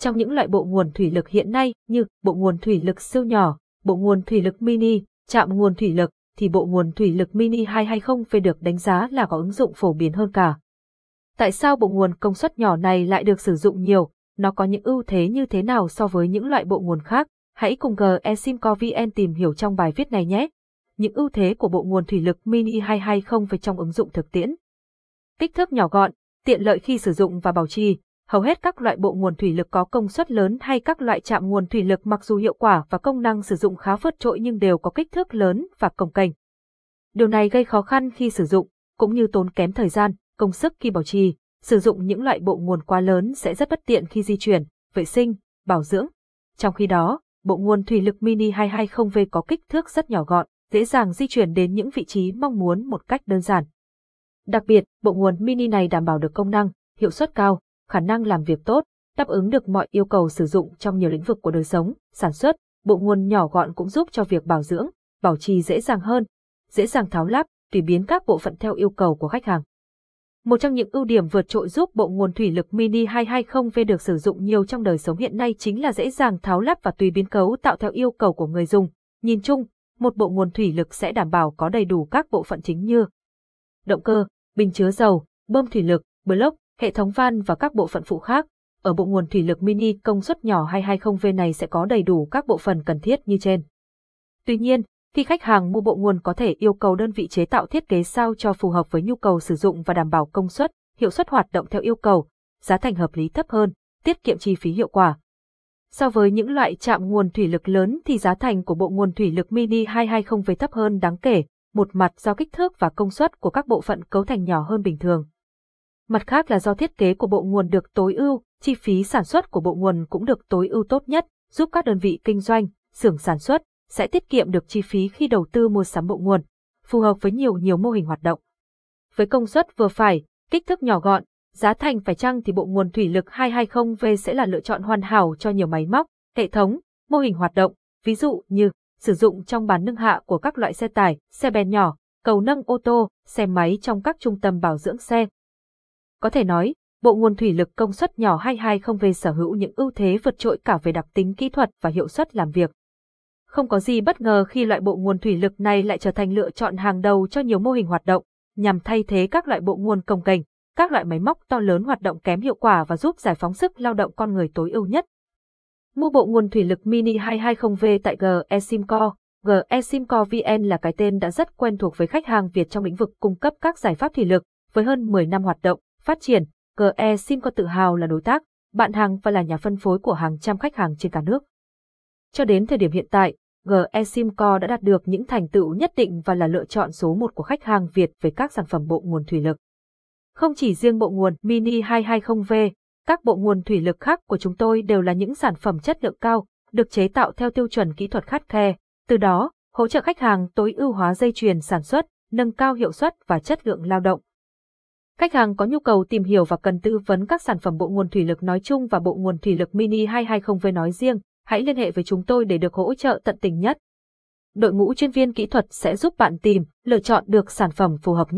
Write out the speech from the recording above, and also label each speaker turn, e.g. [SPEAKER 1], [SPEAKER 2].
[SPEAKER 1] Trong những loại bộ nguồn thủy lực hiện nay như bộ nguồn thủy lực siêu nhỏ, bộ nguồn thủy lực mini, chạm nguồn thủy lực, thì bộ nguồn thủy lực mini 220V được đánh giá là có ứng dụng phổ biến hơn cả. Tại sao bộ nguồn công suất nhỏ này lại được sử dụng nhiều? Nó có những ưu thế như thế nào so với những loại bộ nguồn khác? Hãy cùng GeSimco VN tìm hiểu trong bài viết này nhé. Những ưu thế của bộ nguồn thủy lực Mini 220 về trong ứng dụng thực tiễn. Kích thước nhỏ gọn, tiện lợi khi sử dụng và bảo trì. Hầu hết các loại bộ nguồn thủy lực có công suất lớn hay các loại chạm nguồn thủy lực mặc dù hiệu quả và công năng sử dụng khá vượt trội nhưng đều có kích thước lớn và cồng kềnh. Điều này gây khó khăn khi sử dụng, cũng như tốn kém thời gian, công sức khi bảo trì. Sử dụng những loại bộ nguồn quá lớn sẽ rất bất tiện khi di chuyển, vệ sinh, bảo dưỡng. Trong khi đó, bộ nguồn thủy lực Mini 220V có kích thước rất nhỏ gọn, dễ dàng di chuyển đến những vị trí mong muốn một cách đơn giản. Đặc biệt, bộ nguồn Mini này đảm bảo được công năng, hiệu suất cao, khả năng làm việc tốt, đáp ứng được mọi yêu cầu sử dụng trong nhiều lĩnh vực của đời sống, sản xuất, bộ nguồn nhỏ gọn cũng giúp cho việc bảo dưỡng, bảo trì dễ dàng hơn, dễ dàng tháo lắp, tùy biến các bộ phận theo yêu cầu của khách hàng. Một trong những ưu điểm vượt trội giúp bộ nguồn thủy lực Mini 220V được sử dụng nhiều trong đời sống hiện nay chính là dễ dàng tháo lắp và tùy biến cấu tạo theo yêu cầu của người dùng. Nhìn chung, một bộ nguồn thủy lực sẽ đảm bảo có đầy đủ các bộ phận chính như động cơ, bình chứa dầu, bơm thủy lực, block, hệ thống van và các bộ phận phụ khác. Ở bộ nguồn thủy lực mini công suất nhỏ 220V này sẽ có đầy đủ các bộ phận cần thiết như trên. Tuy nhiên, khi khách hàng mua bộ nguồn có thể yêu cầu đơn vị chế tạo thiết kế sao cho phù hợp với nhu cầu sử dụng và đảm bảo công suất, hiệu suất hoạt động theo yêu cầu, giá thành hợp lý thấp hơn, tiết kiệm chi phí hiệu quả. So với những loại chạm nguồn thủy lực lớn thì giá thành của bộ nguồn thủy lực mini 220V thấp hơn đáng kể, một mặt do kích thước và công suất của các bộ phận cấu thành nhỏ hơn bình thường. Mặt khác là do thiết kế của bộ nguồn được tối ưu, chi phí sản xuất của bộ nguồn cũng được tối ưu tốt nhất, giúp các đơn vị kinh doanh, xưởng sản xuất, sẽ tiết kiệm được chi phí khi đầu tư mua sắm bộ nguồn, phù hợp với nhiều nhiều mô hình hoạt động. Với công suất vừa phải, kích thước nhỏ gọn, giá thành phải chăng thì bộ nguồn thủy lực 220V sẽ là lựa chọn hoàn hảo cho nhiều máy móc, hệ thống, mô hình hoạt động, ví dụ như sử dụng trong bán nâng hạ của các loại xe tải, xe ben nhỏ, cầu nâng ô tô, xe máy trong các trung tâm bảo dưỡng xe. Có thể nói, bộ nguồn thủy lực công suất nhỏ 220V sở hữu những ưu thế vượt trội cả về đặc tính kỹ thuật và hiệu suất làm việc. Không có gì bất ngờ khi loại bộ nguồn thủy lực này lại trở thành lựa chọn hàng đầu cho nhiều mô hình hoạt động, nhằm thay thế các loại bộ nguồn công cành, các loại máy móc to lớn hoạt động kém hiệu quả và giúp giải phóng sức lao động con người tối ưu nhất. Mua bộ nguồn thủy lực Mini 220V tại GeSimco. GeSimco VN là cái tên đã rất quen thuộc với khách hàng Việt trong lĩnh vực cung cấp các giải pháp thủy lực, với hơn 10 năm hoạt động, phát triển, GE Simco tự hào là đối tác, bạn hàng và là nhà phân phối của hàng trăm khách hàng trên cả nước. Cho đến thời điểm hiện tại, GE Simco đã đạt được những thành tựu nhất định và là lựa chọn số một của khách hàng Việt về các sản phẩm bộ nguồn thủy lực. Không chỉ riêng bộ nguồn Mini 220V, các bộ nguồn thủy lực khác của chúng tôi đều là những sản phẩm chất lượng cao, được chế tạo theo tiêu chuẩn kỹ thuật khắt khe, từ đó hỗ trợ khách hàng tối ưu hóa dây chuyền sản xuất, nâng cao hiệu suất và chất lượng lao động. Khách hàng có nhu cầu tìm hiểu và cần tư vấn các sản phẩm bộ nguồn thủy lực nói chung và bộ nguồn thủy lực Mini 220V nói riêng, hãy liên hệ với chúng tôi để được hỗ trợ tận tình nhất. Đội ngũ chuyên viên kỹ thuật sẽ giúp bạn tìm, lựa chọn được sản phẩm phù hợp nhất.